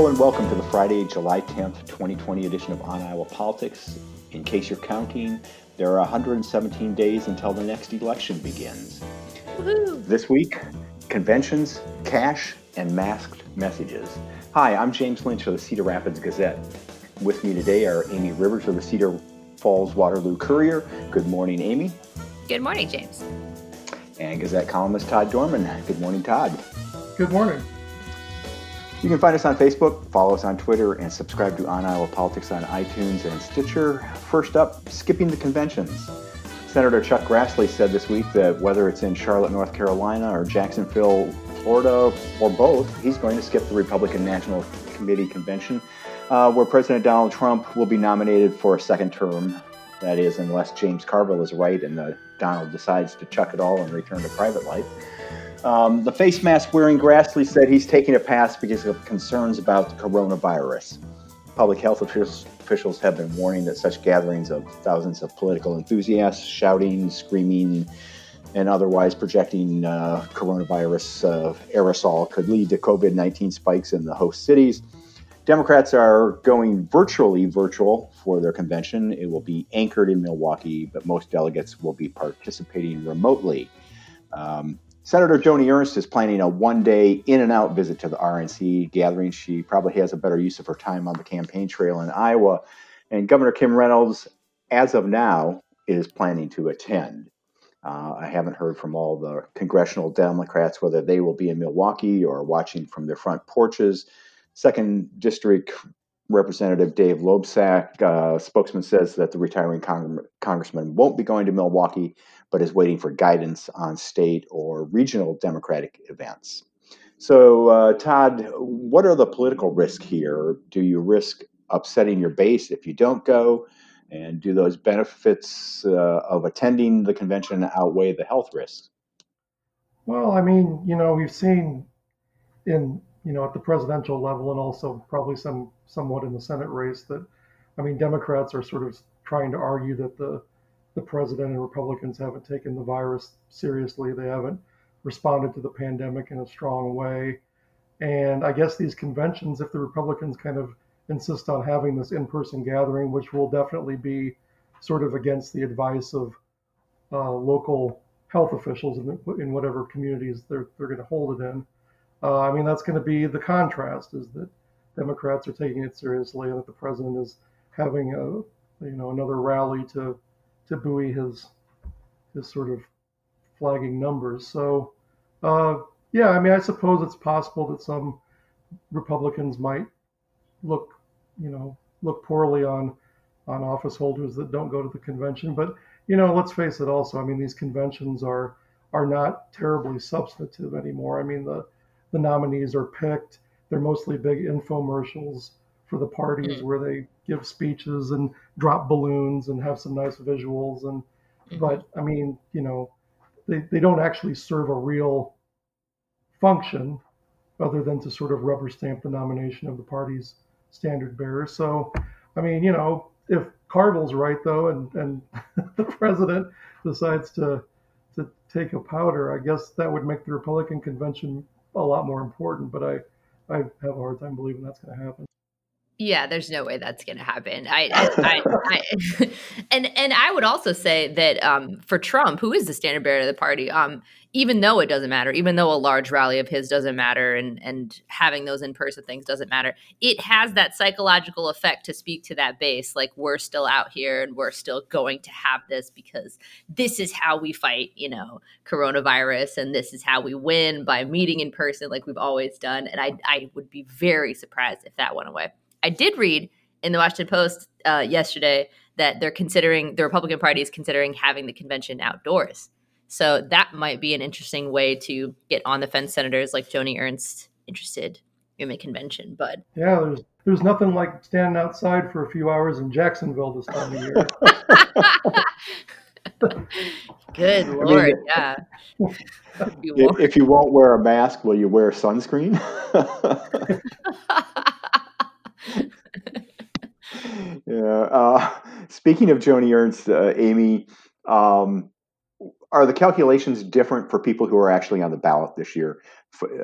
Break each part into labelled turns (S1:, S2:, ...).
S1: Hello and welcome to the Friday, July 10th, 2020 edition of On Iowa Politics. In case you're counting, there are 117 days until the next election begins.
S2: Woo-hoo.
S1: This week, conventions, cash, and masked messages. Hi, I'm James Lynch of the Cedar Rapids Gazette. With me today are Amy Rivers of the Cedar Falls Waterloo Courier. Good morning, Amy.
S2: Good morning, James.
S1: And Gazette columnist Todd Dorman. Good morning, Todd.
S3: Good morning.
S1: You can find us on Facebook, follow us on Twitter, and subscribe to On Iowa Politics on iTunes and Stitcher. First up, skipping the conventions. Senator Chuck Grassley said this week that whether it's in Charlotte, North Carolina, or Jacksonville, Florida, or both, he's going to skip the Republican National Committee convention, uh, where President Donald Trump will be nominated for a second term. That is, unless James Carville is right and Donald decides to chuck it all and return to private life. Um, the face mask wearing Grassley said he's taking a pass because of concerns about the coronavirus. Public health officials, have been warning that such gatherings of thousands of political enthusiasts shouting, screaming, and otherwise projecting uh, coronavirus uh, aerosol could lead to COVID 19 spikes in the host cities. Democrats are going virtually virtual for their convention. It will be anchored in Milwaukee, but most delegates will be participating remotely. Um, Senator Joni Ernst is planning a one day in and out visit to the RNC gathering. She probably has a better use of her time on the campaign trail in Iowa. And Governor Kim Reynolds, as of now, is planning to attend. Uh, I haven't heard from all the congressional Democrats whether they will be in Milwaukee or watching from their front porches. Second District Representative Dave Loebsack, uh, spokesman, says that the retiring cong- congressman won't be going to Milwaukee, but is waiting for guidance on state or regional Democratic events. So, uh, Todd, what are the political risks here? Do you risk upsetting your base if you don't go? And do those benefits uh, of attending the convention outweigh the health risks?
S3: Well, I mean, you know, we've seen in you know, at the presidential level and also probably some somewhat in the Senate race that, I mean, Democrats are sort of trying to argue that the the president and Republicans haven't taken the virus seriously. They haven't responded to the pandemic in a strong way. And I guess these conventions, if the Republicans kind of insist on having this in-person gathering, which will definitely be sort of against the advice of uh, local health officials in, in whatever communities they're, they're going to hold it in, uh, I mean, that's going to be the contrast is that Democrats are taking it seriously and that the president is having a, you know, another rally to, to buoy his, his sort of flagging numbers. So, uh, yeah, I mean, I suppose it's possible that some Republicans might look, you know, look poorly on, on office holders that don't go to the convention. But, you know, let's face it also, I mean, these conventions are, are not terribly substantive anymore. I mean, the, the nominees are picked. They're mostly big infomercials for the parties
S2: Mm-hmm.
S3: where they give speeches and drop balloons and have some nice visuals. And
S2: Mhm.
S3: but I mean, you know, they, they don't actually serve a real function other than to sort of rubber stamp the nomination of the party's standard bearer. So, I mean, you know, if Carville's right though, and and the president decides to to take a powder, I guess that would make the Republican convention a lot more important. But I I have a hard time believing that's going to happen.
S2: Yeah, there's no way that's going to happen. I, I, I, I and and I would also say that um, for Trump, who is the standard bearer of the party, um, even though it doesn't matter, even though a large rally of his doesn't matter, and and having those in person things doesn't matter, it has that psychological effect to speak to that base. Like we're still out here, and we're still going to have this because this is how we fight, you know, coronavirus, and this is how we win by meeting in person, like we've always done. And I I would be very surprised if that went away. I did read in the Washington Post uh, yesterday that they're considering the Republican Party is considering having the convention outdoors. So that might be an interesting way to get on the fence senators like Joni Ernst interested in the convention. But
S3: Yeah, there's there's nothing like standing outside for a few hours in Jacksonville this time of year.
S2: good
S1: mean,
S2: lord, yeah. You
S1: If, if you won't wear a mask, will you wear sunscreen? yeah. Uh, speaking of Joni Ernst, uh, Amy, um, are the calculations different for people who are actually on the ballot this year?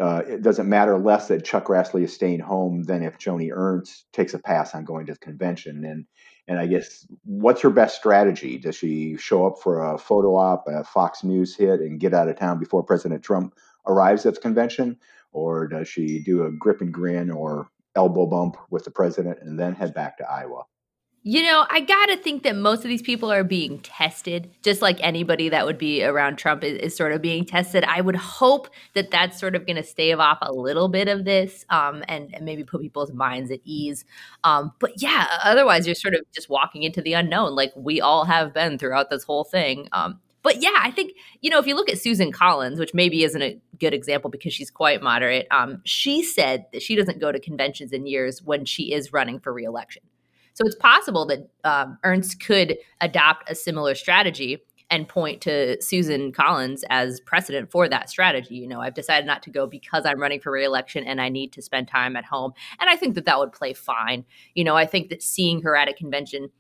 S1: Uh, it doesn't matter less that Chuck Grassley is staying home than if Joni Ernst takes a pass on going to the convention. And and I guess what's her best strategy? Does she show up for a photo op, a Fox News hit, and get out of town before President Trump arrives at the convention, or does she do a grip and grin or elbow bump with the president and then head back to Iowa?
S2: You know, I got to think that most of these people are being tested, just like anybody that would be around Trump is, is sort of being tested. I would hope that that's sort of going to stave off a little bit of this um, and, and, maybe put people's minds at ease. Um, but yeah, otherwise, you're sort of just walking into the unknown, like we all have been throughout this whole thing. Um, but yeah, I think, you know, if you look at Susan Collins, which maybe isn't a good example because she's quite moderate, um, she said that she doesn't go to conventions in years when she is running for reelection. So it's possible that um, Ernst could adopt a similar strategy and point to Susan Collins as precedent for that strategy. You know, I've decided not to go because I'm running for reelection and I need to spend time at home. And I think that that would play fine. You know, I think that seeing her at a convention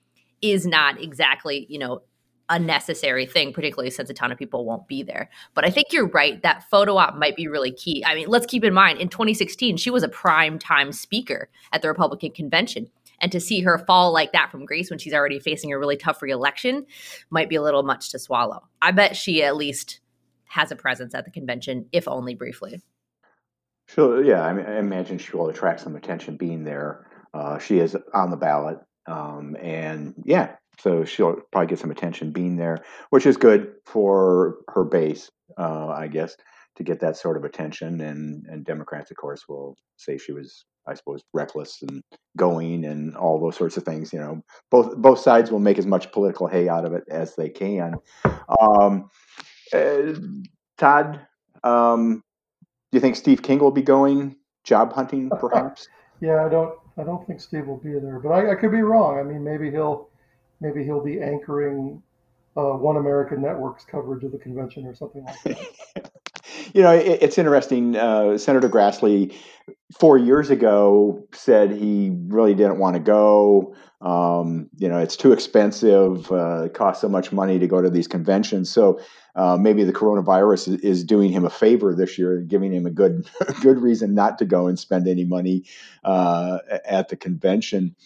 S2: is not exactly, you know, a necessary thing, particularly since a ton of people won't be there. But I think you're right. That photo op might be really key. I mean, let's keep in mind in 2016, she was a prime time speaker at the Republican convention. And to see her fall like that from grace when she's already facing a really tough reelection might be a little much to swallow. I bet she at least has a presence at the convention, if only briefly.
S1: So yeah, I, mean, I imagine she will attract some attention being there. Uh, she is on the ballot, um, and yeah, so she'll probably get some attention being there, which is good for her base, uh, I guess, to get that sort of attention. And and Democrats, of course, will say she was I suppose, reckless and going and all those sorts of things. You know, both both sides will make as much political hay out of it as they can. Um, uh, Todd, um, do you think Steve King will be going job hunting, perhaps?
S3: yeah, I don't. I don't think Steve will be there, but I, I could be wrong. I mean, maybe he'll maybe he'll be anchoring uh, One American Network's coverage of the convention or something like that.
S1: you know, it, it's interesting. Uh, Senator Grassley, four years ago, said he really didn't want to go. Um, you know, it's too expensive. Uh, it costs so much money to go to these conventions. So uh, maybe the coronavirus is, is, doing him a favor this year, giving him a good good reason not to go and spend any money uh, at the convention.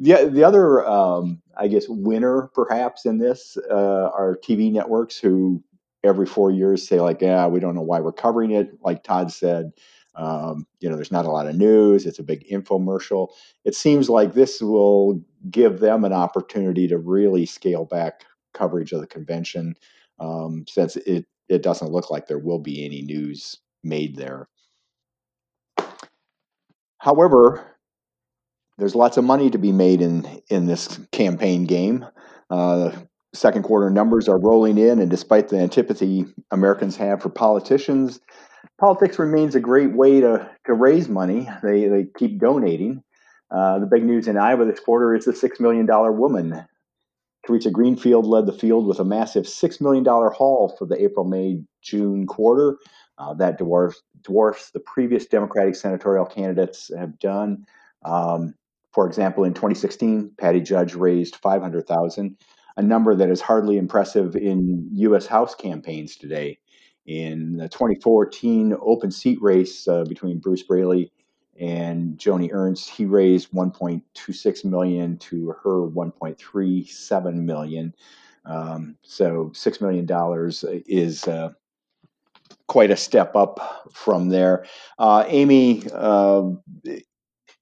S1: The, the other, um, I guess, winner perhaps in this uh, are TV networks who every four years say like, yeah, we don't know why we're covering it. Like Todd said, um, you know, there's not a lot of news. It's a big infomercial. It seems like this will give them an opportunity to really scale back coverage of the convention, um, since it it doesn't look like there will be any news made there. However, there's lots of money to be made in in this campaign game. Uh, second quarter numbers are rolling in, and despite the antipathy Americans have for politicians, politics remains a great way to, to raise money. They, they keep donating. Uh, the big news in Iowa this quarter is the $6 million woman. Theresa Greenfield led the field with a massive $6 million haul for the April, May, June quarter. Uh, that dwarfs, dwarfs the previous Democratic senatorial candidates have done. Um, for example, in 2016, Patty Judge raised 500,000 a number that is hardly impressive in U.S. House campaigns today. In the 2014 open seat race uh, between Bruce Braley and Joni Ernst, he raised 1.26 million to her 1.37 million. Um, so six million dollars is uh, quite a step up from there. Uh, Amy, uh,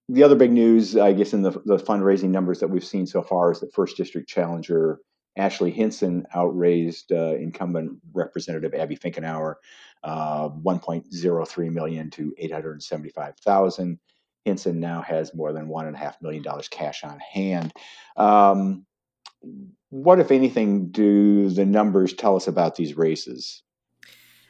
S1: the other big news, I guess, in the, the fundraising numbers that we've seen so far is that first district challenger Ashley Hinson outraised uh, incumbent Representative Abby Finkenauer uh, 1.03 million to 875,000. Hinson now has more than one and a half million dollars cash on hand. Um, what, if anything, do the numbers tell us about these races?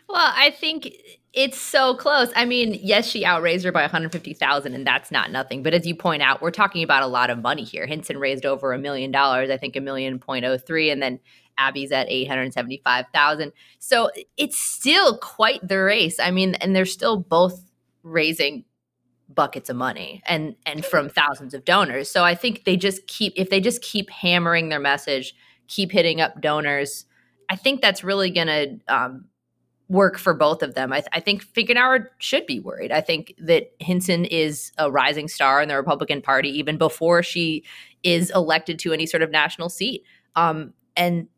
S2: Well, I think it's so close. I mean, yes, she outraised her by 150,000 and that's not nothing, but as you point out, we're talking about a lot of money here. Hinson raised over a million dollars, I think a million point oh three and then Abby's at 875,000. So it's still quite the race. I mean, and they're still both raising buckets of money and and from thousands of donors. So I think they just keep if they just keep hammering their message, keep hitting up donors, I think that's really going to um, work for both of them. I, th- I think Finkenauer should be worried. I think that Hinson is a rising star in the Republican Party even before she is elected to any sort of national seat. Um, and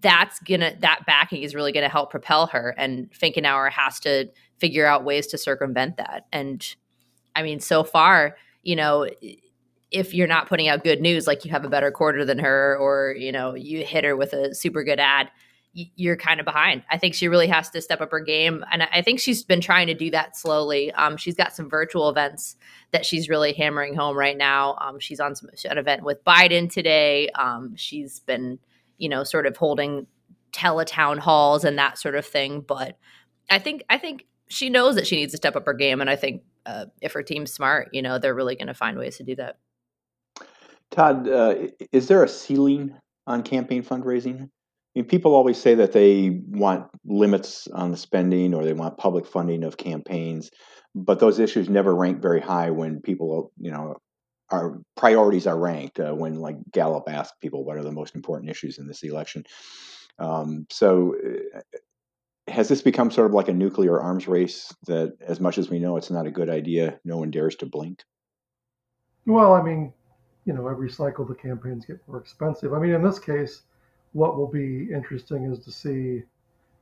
S2: that's gonna that backing is really gonna help propel her. And Finkenauer has to figure out ways to circumvent that. And I mean, so far, you know, if you're not putting out good news, like you have a better quarter than her, or you know, you hit her with a super good ad, you're kind of behind. I think she really has to step up her game, and I think she's been trying to do that slowly. Um, she's got some virtual events that she's really hammering home right now. Um, she's on some, an event with Biden today. Um, she's been, you know, sort of holding teletown halls and that sort of thing. But I think I think she knows that she needs to step up her game, and I think uh, if her team's smart, you know, they're really going to find ways to do that.
S1: Todd, uh, is there a ceiling on campaign fundraising? I mean, people always say that they want limits on the spending or they want public funding of campaigns, but those issues never rank very high when people, you know, our priorities are ranked. Uh, when like Gallup asked people what are the most important issues in this election. Um, so, uh, has this become sort of like a nuclear arms race that, as much as we know it's not a good idea, no one dares to blink?
S3: Well, I mean, you know, every cycle the campaigns get more expensive. I mean, in this case what will be interesting is to see,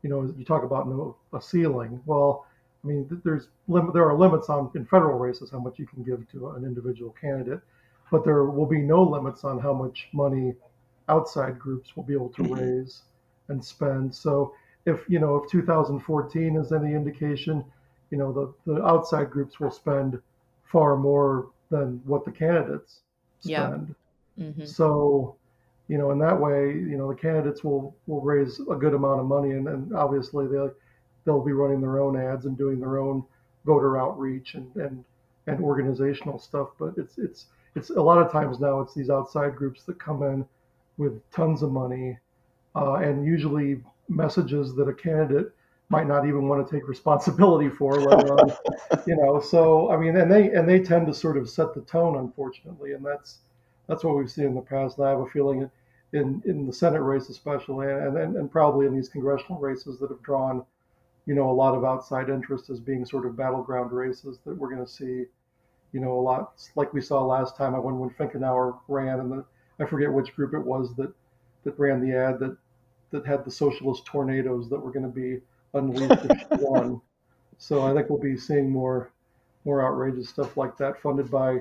S3: you know, you talk about no a ceiling. Well, I mean, there's lim- there are limits on in federal races how much you can give to an individual candidate, but there will be no limits on how much money outside groups will be able to mm-hmm. raise and spend. So if you know if 2014 is any indication, you know the the outside groups will spend far more than what the candidates spend. Yeah. Mm-hmm. So you know, in that way, you know, the candidates will will raise a good amount of money, and, and obviously they'll they'll be running their own ads and doing their own voter outreach and and and organizational stuff. But it's it's it's a lot of times now it's these outside groups that come in with tons of money uh, and usually messages that a candidate might not even want to take responsibility for, you know. So I mean, and they and they tend to sort of set the tone, unfortunately, and that's that's what we've seen in the past. And I have a feeling in in the Senate race especially, and, and and probably in these congressional races that have drawn, you know, a lot of outside interest as being sort of battleground races that we're going to see, you know, a lot like we saw last time I went when when Finkenauer ran, and the I forget which group it was that that ran the ad that that had the socialist tornadoes that were going to be unleashed if she won. So I think we'll be seeing more more outrageous stuff like that funded by,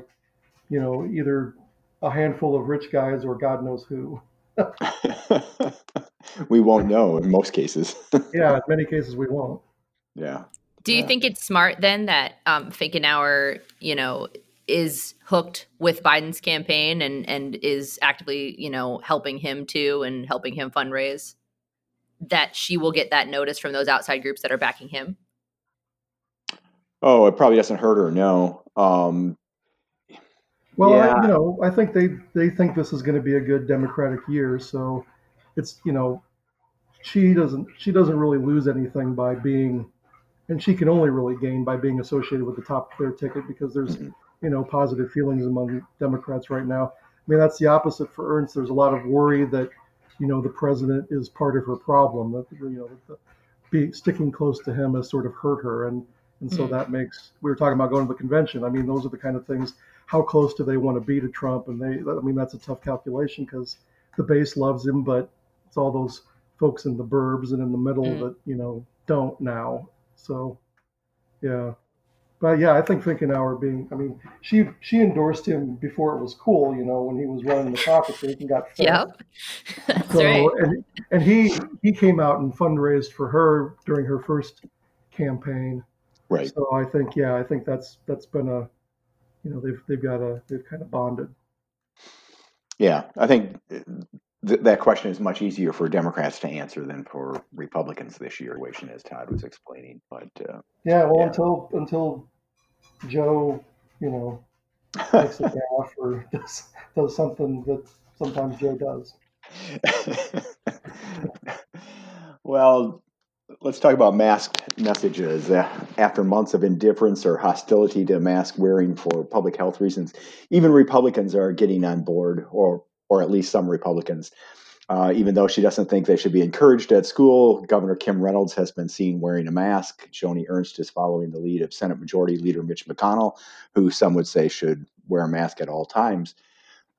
S3: you know, either a handful of rich guys or God knows who.
S1: we won't know in most cases.
S3: yeah, in many cases we won't.
S1: Yeah.
S2: Do you
S1: yeah.
S2: think it's smart then that um, Finkenauer, you know, is hooked with Biden's campaign and and is actively, you know, helping him too and helping him fundraise? That she will get that notice from those outside groups that are backing him.
S1: Oh, it probably doesn't hurt her. No, um,
S3: well, yeah. I, you know, I think they they think this is going to be a good Democratic year, so it's you know, she doesn't she doesn't really lose anything by being, and she can only really gain by being associated with the top clear ticket because there's mm-hmm. you know positive feelings among Democrats right now. I mean, that's the opposite for Ernst. There's a lot of worry that you know the president is part of her problem. That you know, the, be, sticking close to him has sort of hurt her, and and so mm-hmm. that makes we were talking about going to the convention. I mean, those are the kind of things how close do they want to be to Trump? And they, I mean, that's a tough calculation because the base loves him, but it's all those folks in the burbs and in the middle mm. that you know don't now. So, yeah, but yeah, I think Finkenauer being, I mean, she she endorsed him before it was cool, you know, when he was running the caucus and got
S2: fed. Yep,
S3: that's so, right. And, and he he came out and fundraised for her during her first campaign.
S1: Right.
S3: So I think, yeah, I think that's that's been a you know they've they've got a they've kind of bonded.
S1: Yeah, I think th- that question is much easier for Democrats to answer than for Republicans this year, as Todd was explaining. But uh,
S3: yeah, well, yeah. until until Joe, you know, makes a gaffe or does, does something that sometimes Joe does.
S1: well, let's talk about masked messages. Uh, after months of indifference or hostility to mask wearing for public health reasons, even Republicans are getting on board, or or at least some Republicans. Uh, even though she doesn't think they should be encouraged at school, Governor Kim Reynolds has been seen wearing a mask. Joni Ernst is following the lead of Senate Majority Leader Mitch McConnell, who some would say should wear a mask at all times.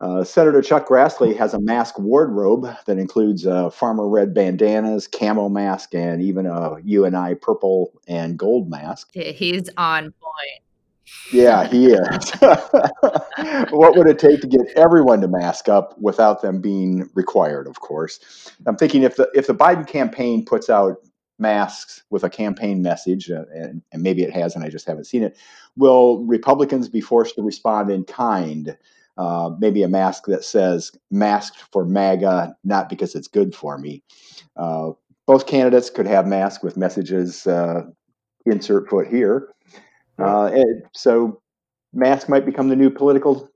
S1: Uh, Senator Chuck Grassley has a mask wardrobe that includes uh, farmer red bandanas, camo mask, and even a UNI purple and gold mask.
S2: He's on point.
S1: Yeah, he is. what would it take to get everyone to mask up without them being required? Of course, I'm thinking if the if the Biden campaign puts out masks with a campaign message, uh, and, and maybe it has, and I just haven't seen it, will Republicans be forced to respond in kind? Uh, maybe a mask that says "masked for MAGA," not because it's good for me. Uh, both candidates could have masks with messages. Uh, insert foot here uh, so masks might become the new political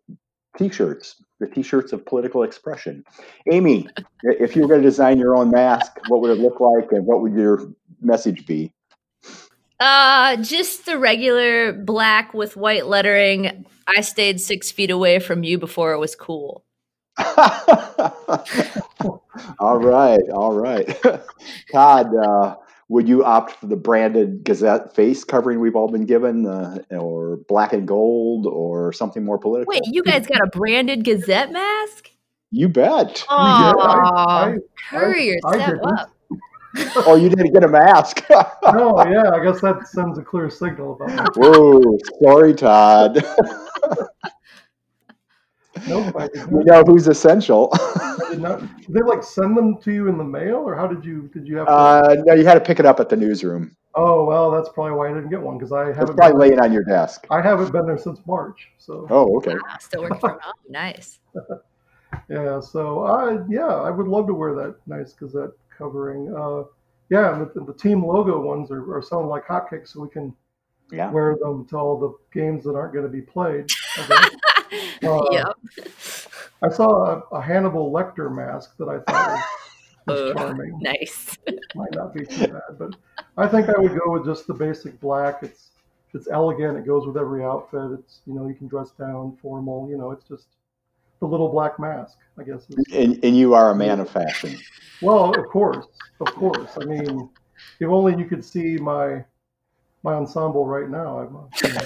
S1: t-shirts, the t-shirts of political expression. Amy, if you were going to design your own mask, what would it look like, and what would your message be?
S2: Uh, just the regular black with white lettering. I stayed six feet away from you before it was cool.
S1: all right, all right. Todd, uh, would you opt for the branded Gazette face covering we've all been given, uh, or black and gold, or something more political?
S2: Wait, you guys got a branded Gazette mask?
S1: You bet.
S2: Oh, I, Courier, I, step up.
S1: oh, you didn't get a mask.
S3: no, yeah, I guess that sends a clear signal about that.
S1: Whoa, sorry, Todd.
S3: Nope,
S1: we know who's essential.
S3: did not. Did they like send them to you in the mail, or how did you did you have? To...
S1: Uh, no, you had to pick it up at the newsroom.
S3: Oh well, that's probably why I didn't get one because I haven't.
S1: It's probably laying on your desk.
S3: I haven't been there since March. So.
S1: Oh okay.
S2: Wow, still working from home. Nice.
S3: yeah. So I yeah I would love to wear that nice Gazette covering. Uh, yeah, the, the team logo ones are, are selling like hotcakes, so we can yeah. wear them to all the games that aren't going to be played.
S2: Uh, yep.
S3: I saw a, a, Hannibal Lecter mask that I thought was, was charming.
S2: Nice.
S3: Might not be too bad, but I think I would go with just the basic black. It's it's elegant. It goes with every outfit. It's you know you can dress down formal. You know it's just the little black mask. I guess.
S1: And, and you are a man of fashion.
S3: Well, of course, of course. I mean, if only you could see my my ensemble right now. I'm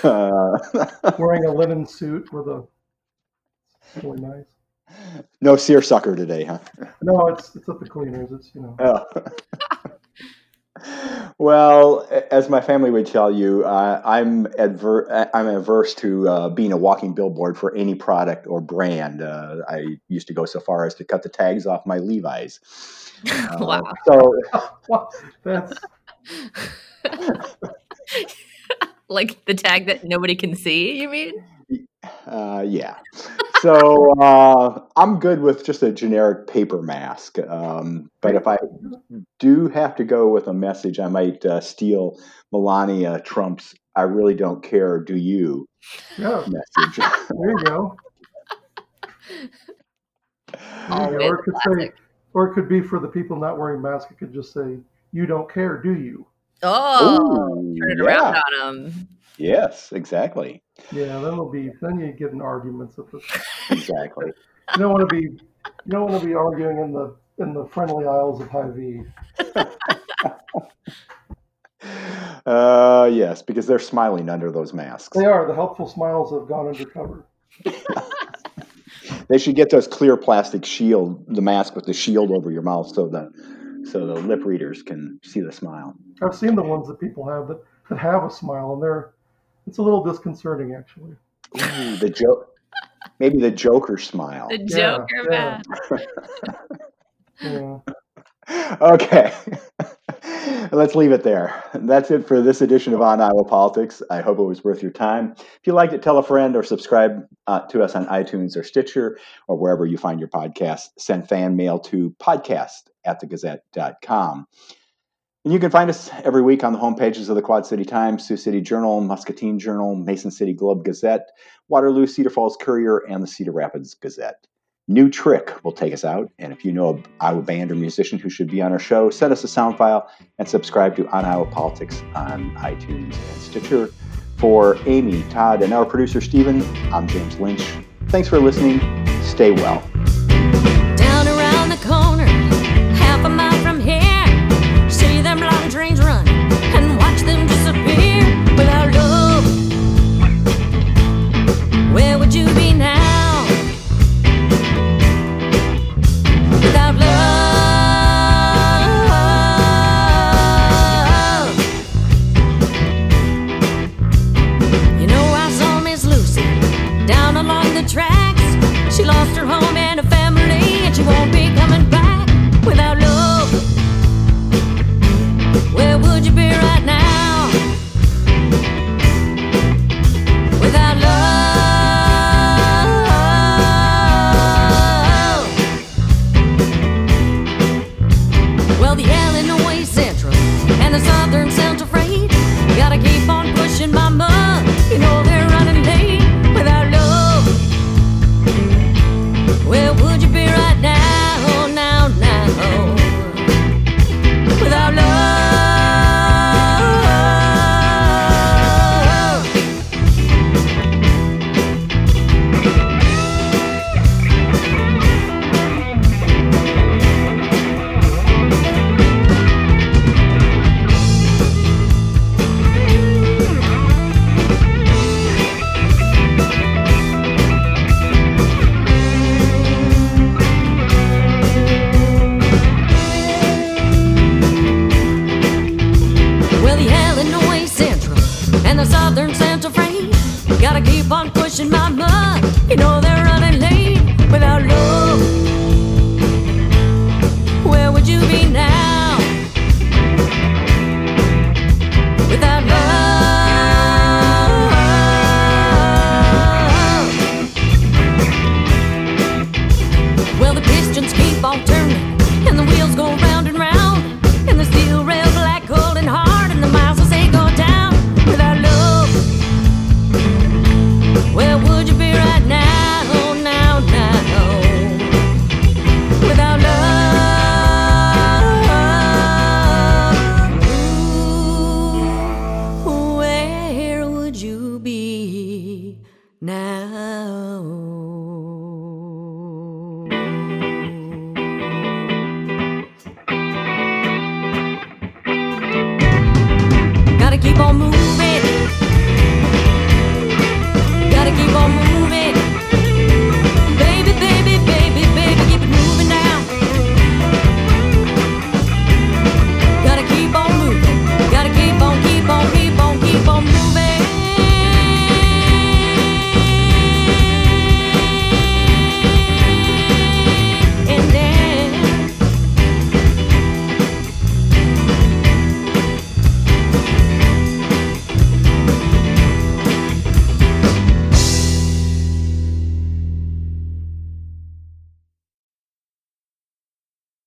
S3: uh, wearing a linen suit with a really nice.
S1: No seersucker today, huh?
S3: No, it's it's at the cleaners. It's you know. Oh.
S1: well, as my family would tell you, uh, I'm adver- I'm averse to uh, being a walking billboard for any product or brand. Uh, I used to go so far as to cut the tags off my Levi's.
S2: wow.
S1: Uh, so
S3: that's
S2: like the tag that nobody can see. You mean?
S1: Uh, yeah. So uh, I'm good with just a generic paper mask. Um, but if I do have to go with a message, I might uh, steal Melania Trump's "I really don't care, do you?"
S3: Yeah.
S1: message.
S3: there you go. There Or it could say, or it could be for the people not wearing masks. It could just say, "You don't care, do you?"
S2: Oh, Ooh, turn it yeah. around on them.
S1: Yes, exactly.
S3: Yeah, that'll be. Then you get in arguments at the.
S1: exactly.
S3: You don't want to be. You don't want to be arguing in the in the friendly aisles of Hy-Vee.
S1: uh, yes, because they're smiling under those masks.
S3: They are. The helpful smiles have gone undercover.
S1: they should get those clear plastic shield, the mask with the shield over your mouth, so the so the lip readers can see the smile.
S3: I've seen the ones that people have that, that have a smile, and they're it's a little disconcerting actually.
S1: Ooh, the joke, maybe the Joker smile.
S2: The Joker yeah,
S3: yeah.
S1: yeah. Okay. Let's leave it there. That's it for this edition of On Iowa Politics. I hope it was worth your time. If you liked it, tell a friend or subscribe uh, to us on iTunes or Stitcher or wherever you find your podcast. Send fan mail to podcast at thegazette.com. And you can find us every week on the home pages of the Quad City Times, Sioux City Journal, Muscatine Journal, Mason City Globe Gazette, Waterloo, Cedar Falls Courier, and the Cedar Rapids Gazette. New Trick will take us out. And if you know a Iowa band or musician who should be on our show, send us a sound file and subscribe to On Iowa Politics on iTunes and Stitcher. For Amy, Todd, and our producer Stephen, I'm James Lynch. Thanks for listening. Stay well.